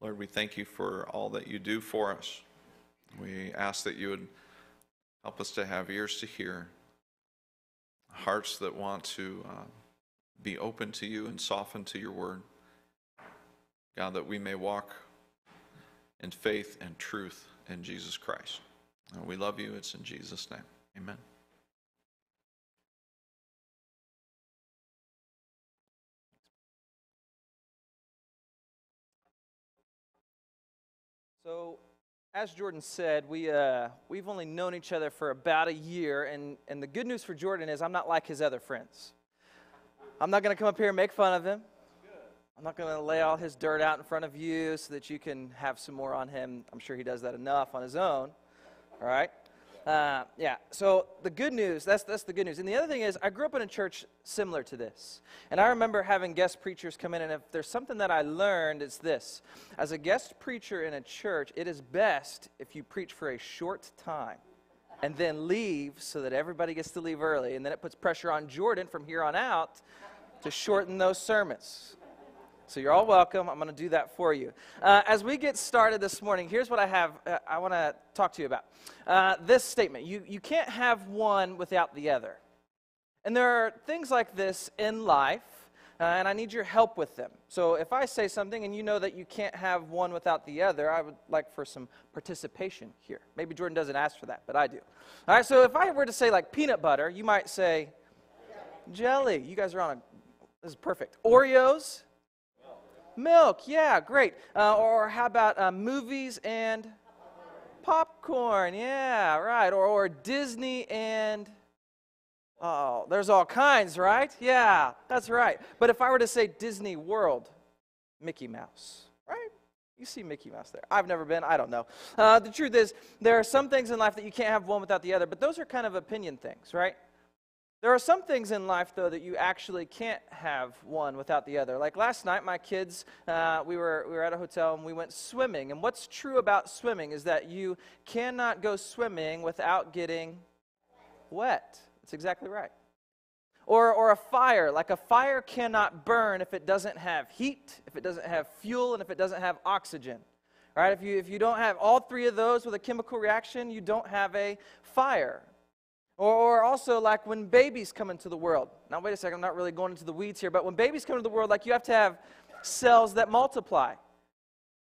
Lord, we thank you for all that you do for us. We ask that you would help us to have ears to hear, hearts that want to uh, be open to you and soften to your word. God, that we may walk in faith and truth in Jesus Christ. And we love you. It's in Jesus' name. Amen. So, as Jordan said, we, uh, we've only known each other for about a year, and, and the good news for Jordan is I'm not like his other friends. I'm not going to come up here and make fun of him. I'm not going to lay all his dirt out in front of you so that you can have some more on him. I'm sure he does that enough on his own. All right? Uh, yeah, so the good news, that's, that's the good news. And the other thing is, I grew up in a church similar to this. And I remember having guest preachers come in, and if there's something that I learned, it's this. As a guest preacher in a church, it is best if you preach for a short time and then leave so that everybody gets to leave early. And then it puts pressure on Jordan from here on out to shorten those sermons. So you're all welcome. I'm going to do that for you. Uh, as we get started this morning, here's what I have. Uh, I want to talk to you about. Uh, this statement: you you can't have one without the other. And there are things like this in life, uh, and I need your help with them. So if I say something and you know that you can't have one without the other, I would like for some participation here. Maybe Jordan doesn't ask for that, but I do. All right. So if I were to say like peanut butter, you might say jelly. You guys are on a. This is perfect. Oreos. Milk, yeah, great. Uh, or how about uh, movies and popcorn? Yeah, right. Or, or Disney and. Oh, there's all kinds, right? Yeah, that's right. But if I were to say Disney World, Mickey Mouse, right? You see Mickey Mouse there. I've never been, I don't know. Uh, the truth is, there are some things in life that you can't have one without the other, but those are kind of opinion things, right? There are some things in life, though, that you actually can't have one without the other. Like last night, my kids, uh, we, were, we were at a hotel and we went swimming. And what's true about swimming is that you cannot go swimming without getting wet. That's exactly right. Or, or a fire. Like a fire cannot burn if it doesn't have heat, if it doesn't have fuel, and if it doesn't have oxygen. Right, if you, if you don't have all three of those with a chemical reaction, you don't have a fire. Or, or, also, like when babies come into the world. Now, wait a second, I'm not really going into the weeds here, but when babies come into the world, like you have to have cells that multiply.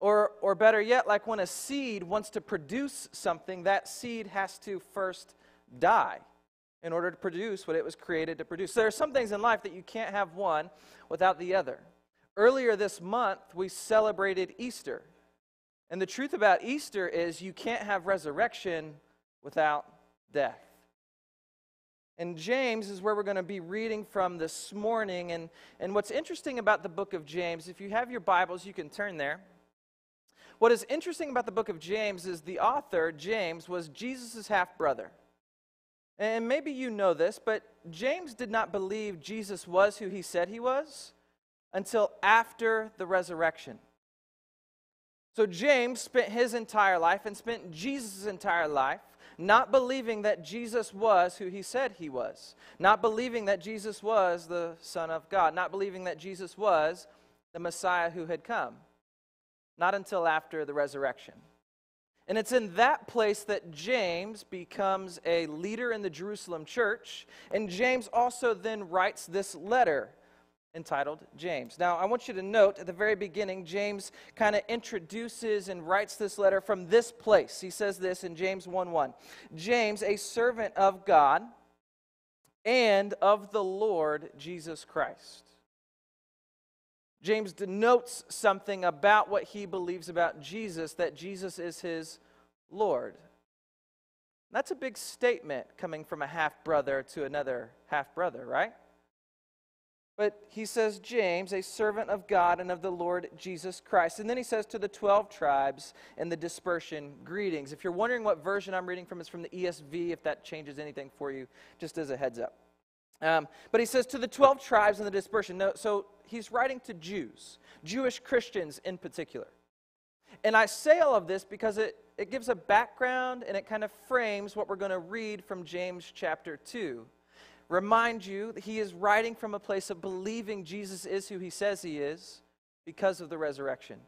Or, or better yet, like when a seed wants to produce something, that seed has to first die in order to produce what it was created to produce. So there are some things in life that you can't have one without the other. Earlier this month, we celebrated Easter. And the truth about Easter is you can't have resurrection without death. And James is where we're going to be reading from this morning. And, and what's interesting about the book of James, if you have your Bibles, you can turn there. What is interesting about the book of James is the author, James, was Jesus' half brother. And maybe you know this, but James did not believe Jesus was who he said he was until after the resurrection. So James spent his entire life and spent Jesus' entire life not believing that Jesus was who he said he was, not believing that Jesus was the Son of God, not believing that Jesus was the Messiah who had come, not until after the resurrection. And it's in that place that James becomes a leader in the Jerusalem church. And James also then writes this letter entitled James. Now, I want you to note at the very beginning, James kind of introduces and writes this letter from this place. He says this in James 1 1. James, a servant of God and of the Lord Jesus Christ. James denotes something about what he believes about Jesus, that Jesus is his Lord. That's a big statement coming from a half brother to another half brother, right? But he says, James, a servant of God and of the Lord Jesus Christ. And then he says to the 12 tribes in the dispersion, greetings. If you're wondering what version I'm reading from, it's from the ESV, if that changes anything for you, just as a heads up. Um, but he says to the 12 tribes in the dispersion. No, so he's writing to Jews, Jewish Christians in particular. And I say all of this because it, it gives a background and it kind of frames what we're going to read from James chapter 2 remind you that he is writing from a place of believing Jesus is who he says he is because of the resurrection.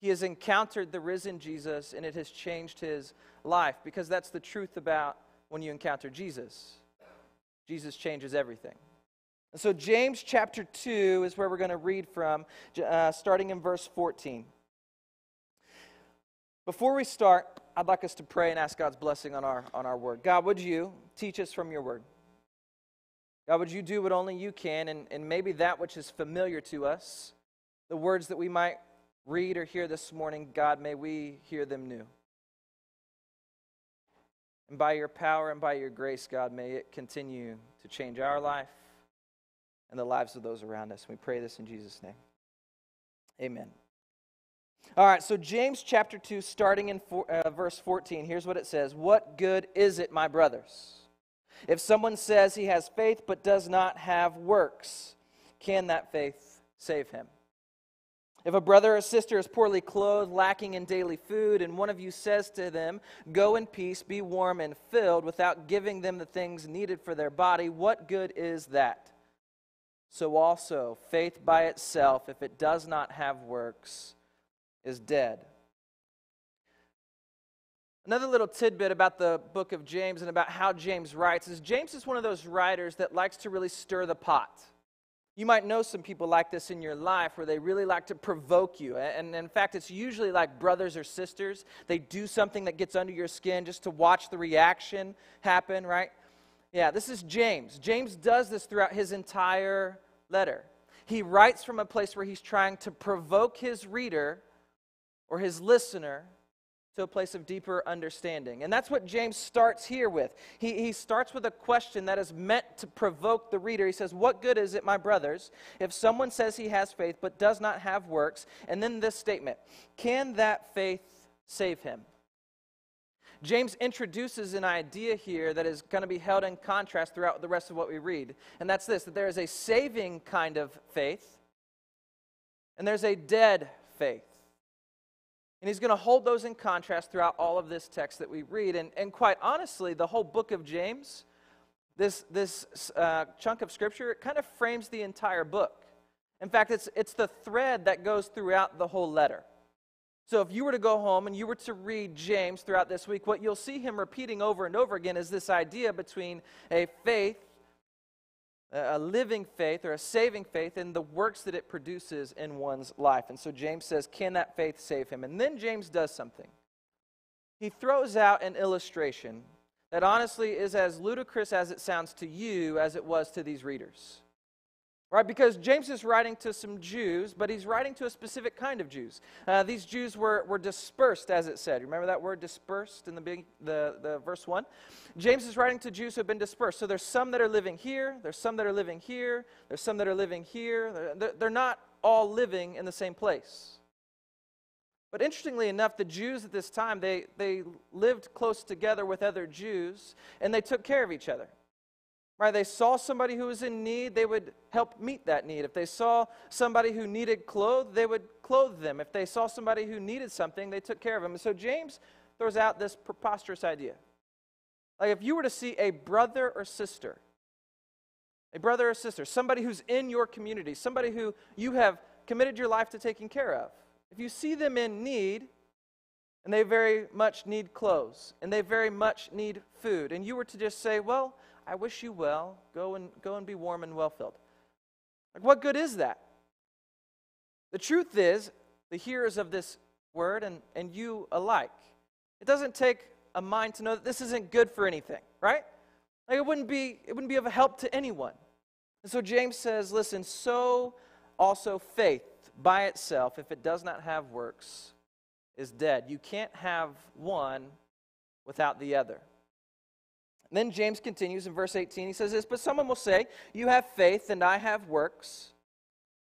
He has encountered the risen Jesus and it has changed his life because that's the truth about when you encounter Jesus. Jesus changes everything. And so, James chapter 2 is where we're going to read from, uh, starting in verse 14. Before we start, I'd like us to pray and ask God's blessing on our, on our word. God, would you teach us from your word? God, would you do what only you can, and, and maybe that which is familiar to us, the words that we might read or hear this morning, God, may we hear them new. And by your power and by your grace, God, may it continue to change our life and the lives of those around us. We pray this in Jesus' name. Amen. All right, so James chapter 2, starting in four, uh, verse 14, here's what it says What good is it, my brothers? If someone says he has faith but does not have works, can that faith save him? If a brother or sister is poorly clothed, lacking in daily food, and one of you says to them, Go in peace, be warm and filled, without giving them the things needed for their body, what good is that? So also, faith by itself, if it does not have works, is dead. Another little tidbit about the book of James and about how James writes is James is one of those writers that likes to really stir the pot. You might know some people like this in your life where they really like to provoke you. And in fact, it's usually like brothers or sisters. They do something that gets under your skin just to watch the reaction happen, right? Yeah, this is James. James does this throughout his entire letter. He writes from a place where he's trying to provoke his reader or his listener to a place of deeper understanding. And that's what James starts here with. He, he starts with a question that is meant to provoke the reader. He says, What good is it, my brothers, if someone says he has faith but does not have works? And then this statement Can that faith save him? James introduces an idea here that is going to be held in contrast throughout the rest of what we read. And that's this that there is a saving kind of faith, and there's a dead faith. And he's going to hold those in contrast throughout all of this text that we read. And, and quite honestly, the whole book of James, this, this uh, chunk of scripture, it kind of frames the entire book. In fact, it's, it's the thread that goes throughout the whole letter. So if you were to go home and you were to read James throughout this week, what you'll see him repeating over and over again is this idea between a faith a living faith or a saving faith in the works that it produces in one's life. And so James says, Can that faith save him? And then James does something. He throws out an illustration that honestly is as ludicrous as it sounds to you as it was to these readers. Right? Because James is writing to some Jews, but he's writing to a specific kind of Jews. Uh, these Jews were, were dispersed, as it said. Remember that word dispersed in the, big, the, the verse 1? James is writing to Jews who have been dispersed. So there's some that are living here, there's some that are living here, there's some that are living here. They're, they're not all living in the same place. But interestingly enough, the Jews at this time, they, they lived close together with other Jews, and they took care of each other. Right? They saw somebody who was in need, they would help meet that need. If they saw somebody who needed clothes, they would clothe them. If they saw somebody who needed something, they took care of them. So James throws out this preposterous idea. Like if you were to see a brother or sister, a brother or sister, somebody who's in your community, somebody who you have committed your life to taking care of, if you see them in need, and they very much need clothes, and they very much need food, and you were to just say, well, I wish you well. Go and, go and be warm and well filled. Like, what good is that? The truth is, the hearers of this word and, and you alike, it doesn't take a mind to know that this isn't good for anything, right? Like it wouldn't be it wouldn't be of help to anyone. And so James says, listen, so also faith by itself, if it does not have works, is dead. You can't have one without the other. And then James continues in verse 18. He says this, But someone will say, You have faith, and I have works.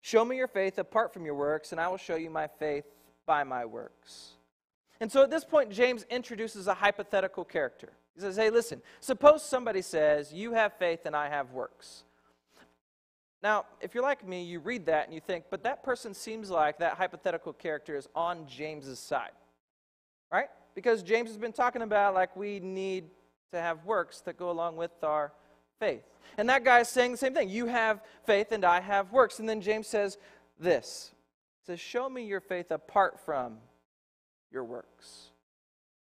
Show me your faith apart from your works, and I will show you my faith by my works. And so at this point, James introduces a hypothetical character. He says, Hey, listen, suppose somebody says, You have faith, and I have works. Now, if you're like me, you read that and you think, But that person seems like that hypothetical character is on James's side, right? Because James has been talking about like we need to have works that go along with our faith. And that guy is saying the same thing. You have faith and I have works. And then James says this He says, Show me your faith apart from your works.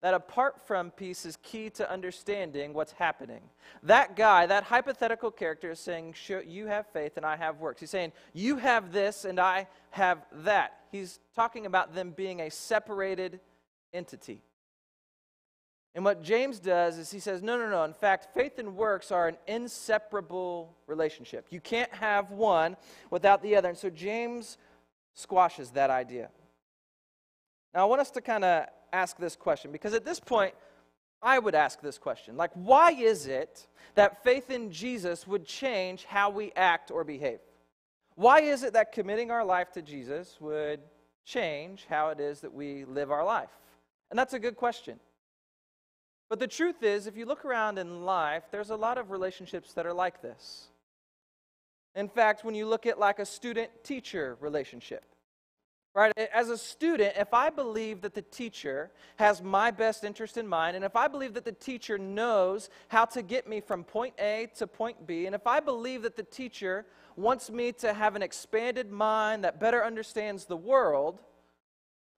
That apart from piece is key to understanding what's happening. That guy, that hypothetical character, is saying, You have faith and I have works. He's saying, You have this and I have that. He's talking about them being a separated entity. And what James does is he says, no, no, no. In fact, faith and works are an inseparable relationship. You can't have one without the other. And so James squashes that idea. Now, I want us to kind of ask this question because at this point, I would ask this question like, why is it that faith in Jesus would change how we act or behave? Why is it that committing our life to Jesus would change how it is that we live our life? And that's a good question. But the truth is, if you look around in life, there's a lot of relationships that are like this. In fact, when you look at like a student teacher relationship, right? As a student, if I believe that the teacher has my best interest in mind, and if I believe that the teacher knows how to get me from point A to point B, and if I believe that the teacher wants me to have an expanded mind that better understands the world,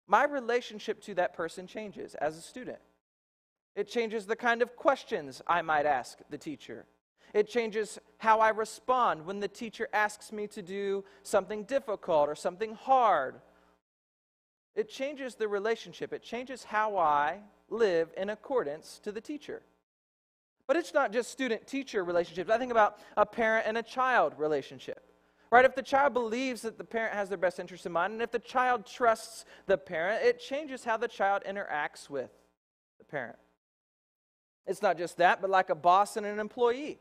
my relationship to that person changes as a student. It changes the kind of questions I might ask the teacher. It changes how I respond when the teacher asks me to do something difficult or something hard. It changes the relationship. It changes how I live in accordance to the teacher. But it's not just student teacher relationships. I think about a parent and a child relationship. Right? If the child believes that the parent has their best interest in mind, and if the child trusts the parent, it changes how the child interacts with the parent. It's not just that, but like a boss and an employee.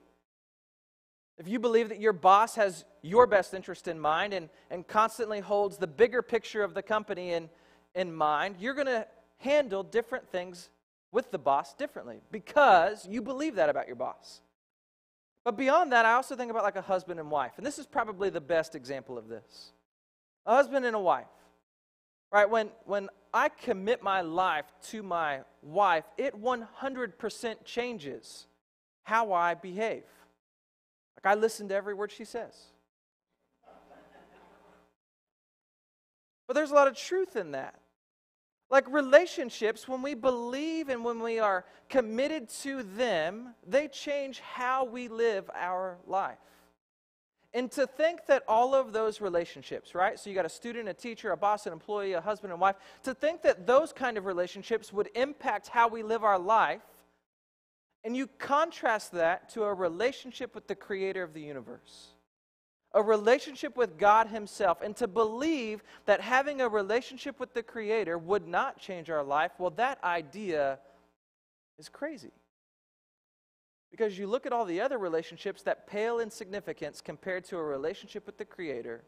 If you believe that your boss has your best interest in mind and, and constantly holds the bigger picture of the company in, in mind, you're going to handle different things with the boss differently because you believe that about your boss. But beyond that, I also think about like a husband and wife. And this is probably the best example of this a husband and a wife. Right? When, when I commit my life to my wife, it 100% changes how I behave. Like I listen to every word she says. But there's a lot of truth in that. Like relationships, when we believe and when we are committed to them, they change how we live our life. And to think that all of those relationships, right? So you got a student, a teacher, a boss, an employee, a husband and wife, to think that those kind of relationships would impact how we live our life, and you contrast that to a relationship with the creator of the universe. A relationship with God Himself, and to believe that having a relationship with the Creator would not change our life, well, that idea is crazy. Because you look at all the other relationships that pale in significance compared to a relationship with the Creator,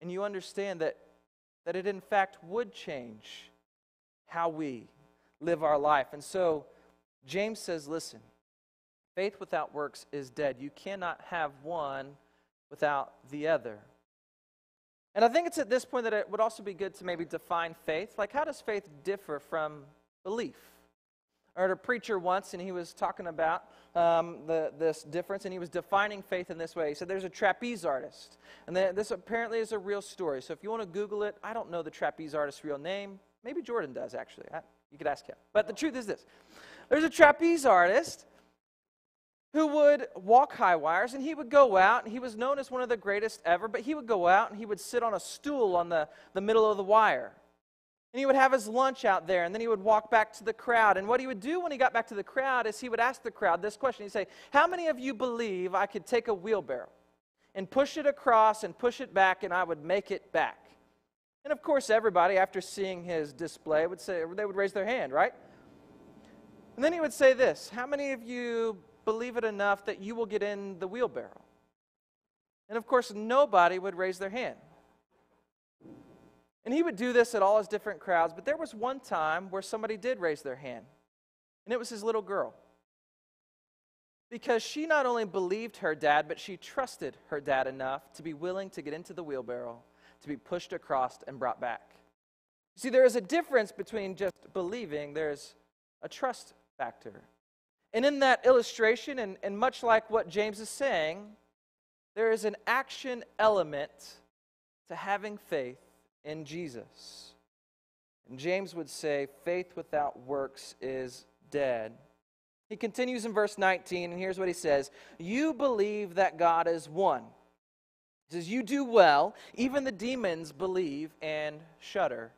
and you understand that, that it in fact would change how we live our life. And so James says, listen, faith without works is dead. You cannot have one without the other. And I think it's at this point that it would also be good to maybe define faith. Like, how does faith differ from belief? I heard a preacher once, and he was talking about um, the, this difference, and he was defining faith in this way. He said, There's a trapeze artist, and this apparently is a real story. So if you want to Google it, I don't know the trapeze artist's real name. Maybe Jordan does, actually. I, you could ask him. But the truth is this there's a trapeze artist who would walk high wires, and he would go out, and he was known as one of the greatest ever, but he would go out and he would sit on a stool on the, the middle of the wire. And he would have his lunch out there, and then he would walk back to the crowd. And what he would do when he got back to the crowd is he would ask the crowd this question. He'd say, How many of you believe I could take a wheelbarrow and push it across and push it back, and I would make it back? And of course, everybody, after seeing his display, would say, they would raise their hand, right? And then he would say this How many of you believe it enough that you will get in the wheelbarrow? And of course, nobody would raise their hand. And he would do this at all his different crowds, but there was one time where somebody did raise their hand, and it was his little girl. Because she not only believed her dad, but she trusted her dad enough to be willing to get into the wheelbarrow, to be pushed across and brought back. See, there is a difference between just believing, there's a trust factor. And in that illustration, and, and much like what James is saying, there is an action element to having faith in Jesus. And James would say, faith without works is dead. He continues in verse 19, and here's what he says You believe that God is one. He says, You do well. Even the demons believe and shudder.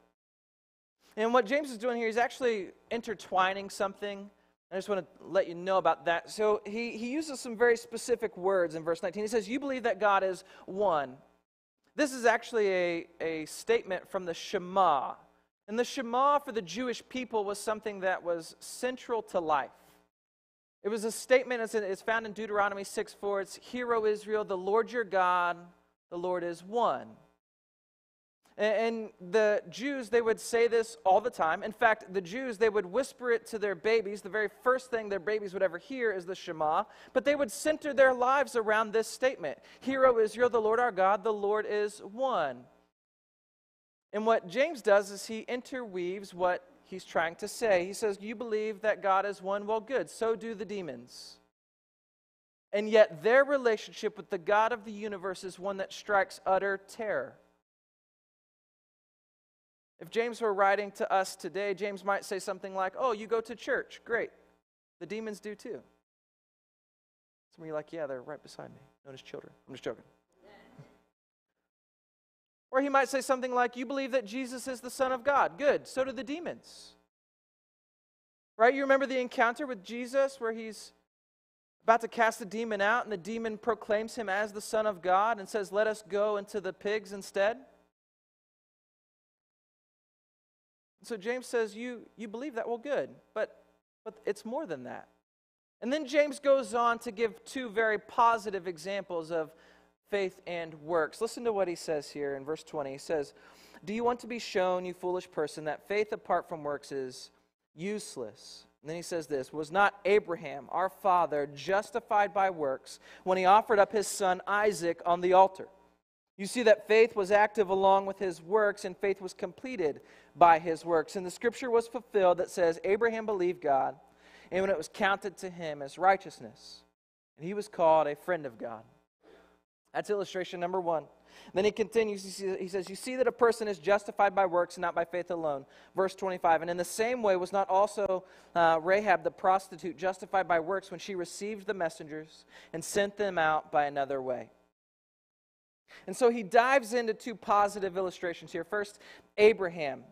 And what James is doing here, he's actually intertwining something. I just want to let you know about that. So he, he uses some very specific words in verse 19. He says, You believe that God is one. This is actually a, a statement from the Shema. And the Shema for the Jewish people was something that was central to life. It was a statement, as it's found in Deuteronomy 6 4. It's, Hear, O Israel, the Lord your God, the Lord is one. And the Jews, they would say this all the time. In fact, the Jews, they would whisper it to their babies. The very first thing their babies would ever hear is the Shema. But they would center their lives around this statement Hear, O Israel, the Lord our God, the Lord is one. And what James does is he interweaves what he's trying to say. He says, You believe that God is one? Well, good. So do the demons. And yet, their relationship with the God of the universe is one that strikes utter terror. If James were writing to us today, James might say something like, Oh, you go to church. Great. The demons do too. Some of you are like, Yeah, they're right beside me, known as children. I'm just joking. Or he might say something like, You believe that Jesus is the Son of God. Good. So do the demons. Right? You remember the encounter with Jesus where he's about to cast the demon out, and the demon proclaims him as the Son of God and says, Let us go into the pigs instead? So James says, You, you believe that? Well, good. But, but it's more than that. And then James goes on to give two very positive examples of faith and works. Listen to what he says here in verse 20. He says, Do you want to be shown, you foolish person, that faith apart from works is useless? And then he says this Was not Abraham, our father, justified by works when he offered up his son Isaac on the altar? You see that faith was active along with his works, and faith was completed by his works. And the scripture was fulfilled that says, Abraham believed God, and when it was counted to him as righteousness, and he was called a friend of God. That's illustration number one. Then he continues, he says, You see that a person is justified by works and not by faith alone. Verse 25. And in the same way, was not also uh, Rahab the prostitute justified by works when she received the messengers and sent them out by another way? And so he dives into two positive illustrations here. First, Abraham.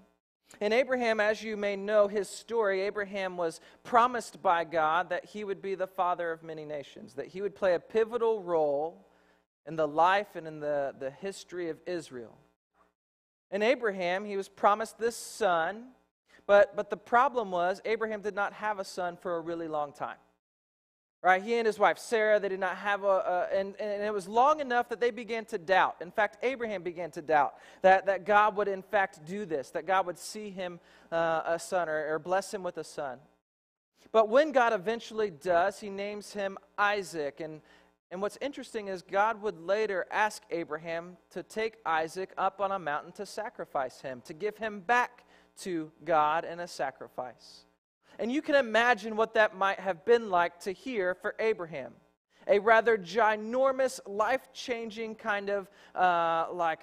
And Abraham, as you may know his story, Abraham was promised by God that he would be the father of many nations, that he would play a pivotal role in the life and in the, the history of Israel. And Abraham, he was promised this son, but, but the problem was Abraham did not have a son for a really long time. Right? He and his wife Sarah, they did not have a, a and, and it was long enough that they began to doubt. In fact, Abraham began to doubt that, that God would in fact do this, that God would see him uh, a son or, or bless him with a son. But when God eventually does, he names him Isaac. And, and what's interesting is God would later ask Abraham to take Isaac up on a mountain to sacrifice him, to give him back to God in a sacrifice. And you can imagine what that might have been like to hear for Abraham. A rather ginormous, life changing kind of uh, like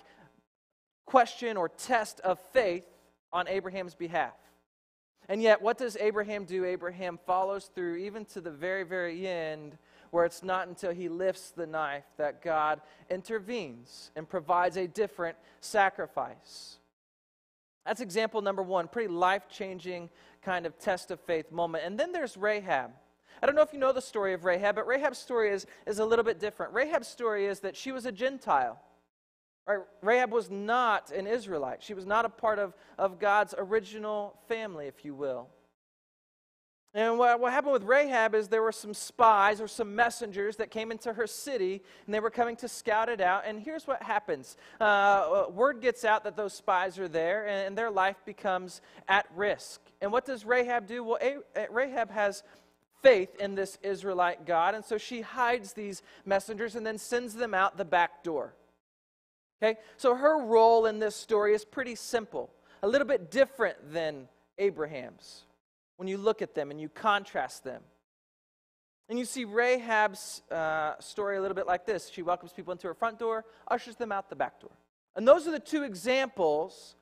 question or test of faith on Abraham's behalf. And yet, what does Abraham do? Abraham follows through even to the very, very end where it's not until he lifts the knife that God intervenes and provides a different sacrifice. That's example number one, pretty life changing kind of test of faith moment. And then there's Rahab. I don't know if you know the story of Rahab, but Rahab's story is, is a little bit different. Rahab's story is that she was a Gentile. Right? Rahab was not an Israelite. She was not a part of, of God's original family, if you will. And what, what happened with Rahab is there were some spies or some messengers that came into her city and they were coming to scout it out. And here's what happens uh, word gets out that those spies are there and, and their life becomes at risk. And what does Rahab do? Well, A- Rahab has faith in this Israelite God, and so she hides these messengers and then sends them out the back door. Okay? So her role in this story is pretty simple, a little bit different than Abraham's when you look at them and you contrast them. And you see Rahab's uh, story a little bit like this. She welcomes people into her front door, ushers them out the back door. And those are the two examples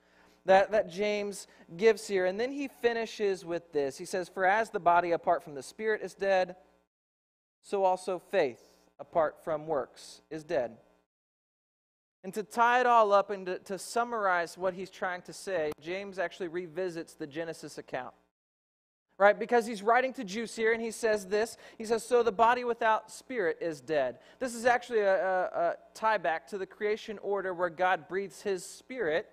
that, that James gives here. And then he finishes with this. He says, For as the body apart from the spirit is dead, so also faith apart from works is dead. And to tie it all up and to, to, summarize what he's trying to say, James actually revisits the Genesis account. Right? Because he's writing to Jews here and he says this. He says, So the body without spirit is dead. This is actually a, a, a tie back to the creation order where God breathes his spirit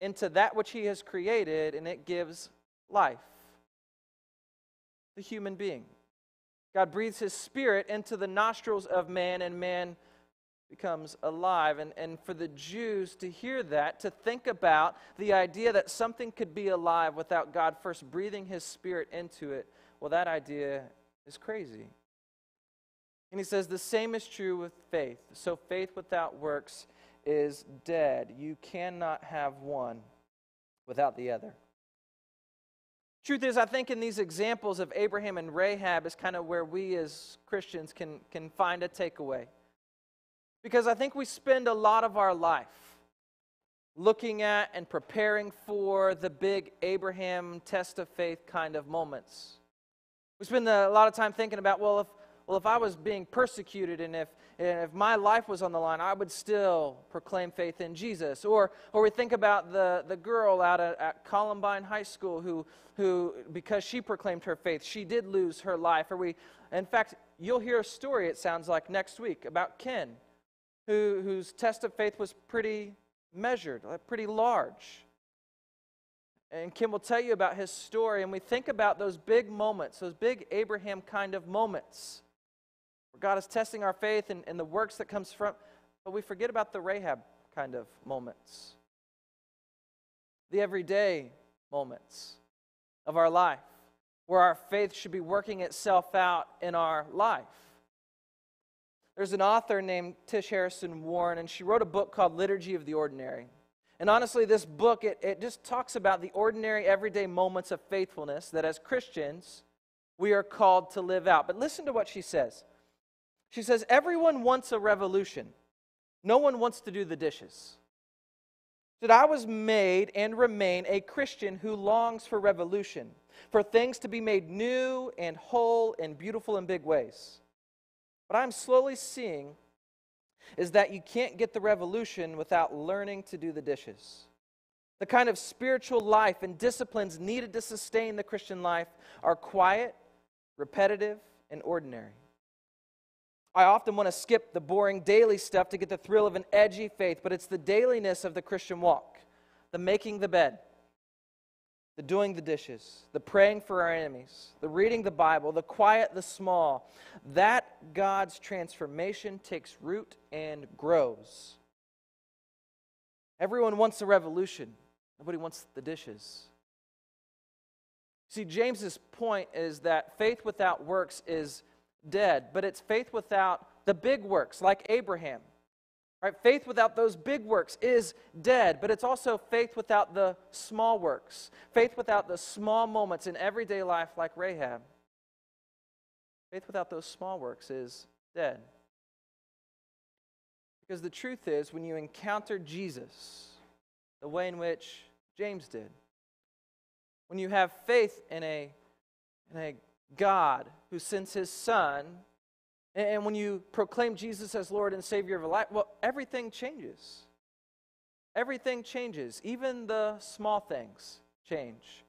into that which he has created and it gives life. The human being. God breathes his spirit into the nostrils of man, and man becomes alive. And, and for the Jews to hear that, to think about the idea that something could be alive without God first breathing his spirit into it, well, that idea is crazy. And he says the same is true with faith. So faith without works is dead. You cannot have one without the other. Truth is, I think in these examples of Abraham and Rahab is kind of where we as Christians can, can find a takeaway. Because I think we spend a lot of our life looking at and preparing for the big Abraham test of faith kind of moments. We spend a lot of time thinking about, well, if, well, if I was being persecuted and if, and if my life was on the line, I would still proclaim faith in Jesus. Or, or we think about the, the girl out at, at Columbine High School who, who, because she proclaimed her faith, she did lose her life. Or we, in fact, you'll hear a story, it sounds like, next week about Ken, who, whose test of faith was pretty measured, pretty large. And Kim will tell you about his story. And we think about those big moments, those big Abraham kind of moments where God is testing our faith and, and the works that comes from, but we forget about the Rahab kind of moments, the everyday moments of our life, where our faith should be working itself out in our life. There's an author named Tish Harrison Warren, and she wrote a book called Liturgy of the Ordinary. And honestly, this book, it, it just talks about the ordinary, everyday moments of faithfulness that as Christians, we are called to live out. But listen to what she says. She says, Everyone wants a revolution. No one wants to do the dishes. That I was made and remain a Christian who longs for revolution, for things to be made new and whole and beautiful in big ways. What I'm slowly seeing is that you can't get the revolution without learning to do the dishes. The kind of spiritual life and disciplines needed to sustain the Christian life are quiet, repetitive, and ordinary. I often want to skip the boring daily stuff to get the thrill of an edgy faith, but it's the dailiness of the Christian walk the making the bed, the doing the dishes, the praying for our enemies, the reading the Bible, the quiet, the small. That God's transformation takes root and grows. Everyone wants a revolution, nobody wants the dishes. See, James's point is that faith without works is dead, but it's faith without the big works, like Abraham. Right? Faith without those big works is dead, but it's also faith without the small works. Faith without the small moments in everyday life, like Rahab. Faith without those small works is dead. Because the truth is, when you encounter Jesus, the way in which James did, when you have faith in a, in a God who sends his son. And when you proclaim Jesus as Lord and Savior of life, well, everything changes. Everything changes. Even the small things change.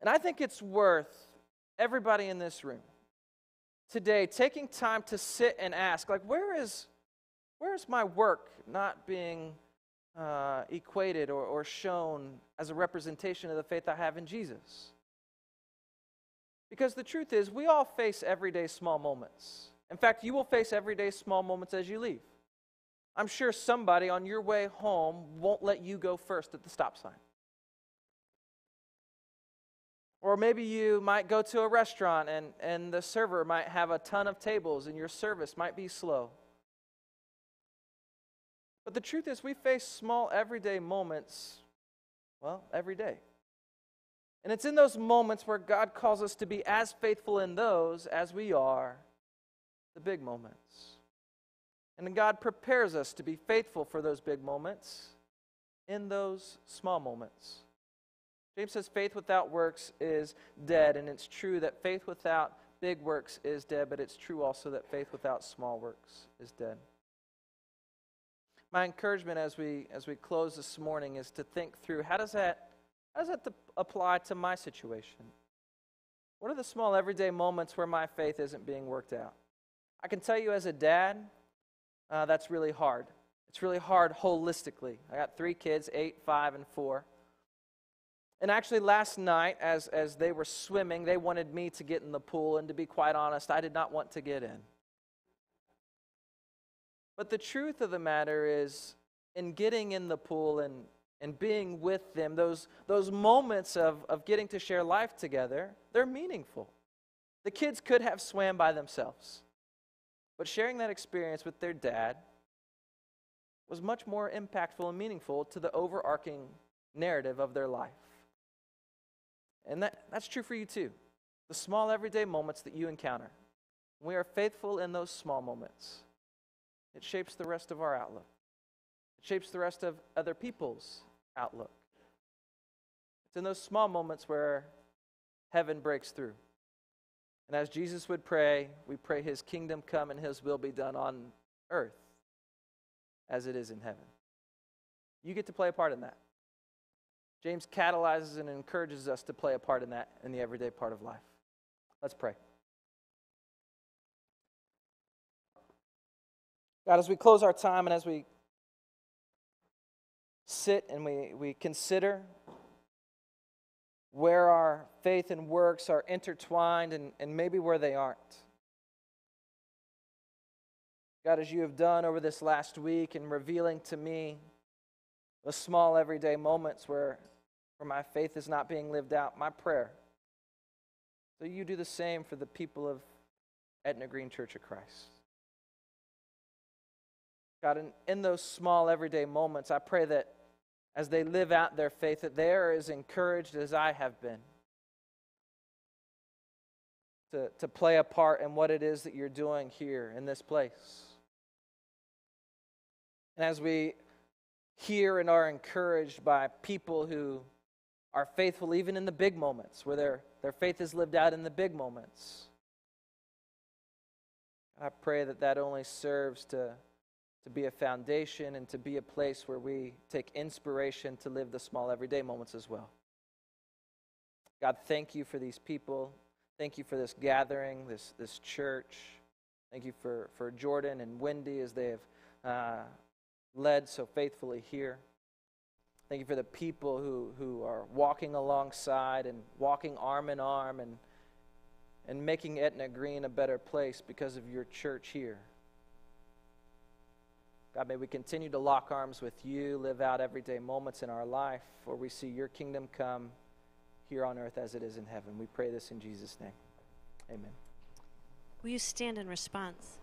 And I think it's worth everybody in this room today taking time to sit and ask, like, where is, where is my work not being uh, equated or, or shown as a representation of the faith I have in Jesus? Because the truth is, we all face everyday small moments. In fact, you will face everyday small moments as you leave. I'm sure somebody on your way home won't let you go first at the stop sign. Or maybe you might go to a restaurant and, and the server might have a ton of tables and your service might be slow. But the truth is, we face small everyday moments, well, every day. And it's in those moments where God calls us to be as faithful in those as we are the big moments. And God prepares us to be faithful for those big moments in those small moments. James says faith without works is dead, and it's true that faith without big works is dead, but it's true also that faith without small works is dead. My encouragement as we as we close this morning is to think through how does that how does that th- apply to my situation? What are the small everyday moments where my faith isn't being worked out? I can tell you as a dad, uh, that's really hard. It's really hard holistically. I got three kids, eight, five, and four. And actually, last night, as, as they were swimming, they wanted me to get in the pool. And to be quite honest, I did not want to get in. But the truth of the matter is, in getting in the pool and, and being with them, those, those moments of, of getting to share life together, they're meaningful. The kids could have swam by themselves. But sharing that experience with their dad was much more impactful and meaningful to the overarching narrative of their life. And that, that's true for you too. The small everyday moments that you encounter. We are faithful in those small moments, it shapes the rest of our outlook. It shapes the rest of other people's outlook. It's in those small moments where heaven breaks through. And as Jesus would pray, we pray his kingdom come and his will be done on earth as it is in heaven. You get to play a part in that. James catalyzes and encourages us to play a part in that in the everyday part of life. Let's pray. God, as we close our time and as we sit and we, we consider where our faith and works are intertwined and, and maybe where they aren't. God, as you have done over this last week in revealing to me the small everyday moments where, where my faith is not being lived out, my prayer. So you do the same for the people of Etna Green Church of Christ. God, in, in those small everyday moments, I pray that as they live out their faith, that they are as encouraged as I have been to, to play a part in what it is that you're doing here in this place. And as we hear and are encouraged by people who are faithful even in the big moments, where their, their faith is lived out in the big moments, I pray that that only serves to to be a foundation and to be a place where we take inspiration to live the small everyday moments as well. God, thank you for these people. Thank you for this gathering, this, this church. Thank you for, for Jordan and Wendy as they have uh, led so faithfully here. Thank you for the people who, who are walking alongside and walking arm in arm and, and making Etna Green a better place because of your church here. God, may we continue to lock arms with you, live out everyday moments in our life where we see your kingdom come here on earth as it is in heaven. We pray this in Jesus' name. Amen. Will you stand in response?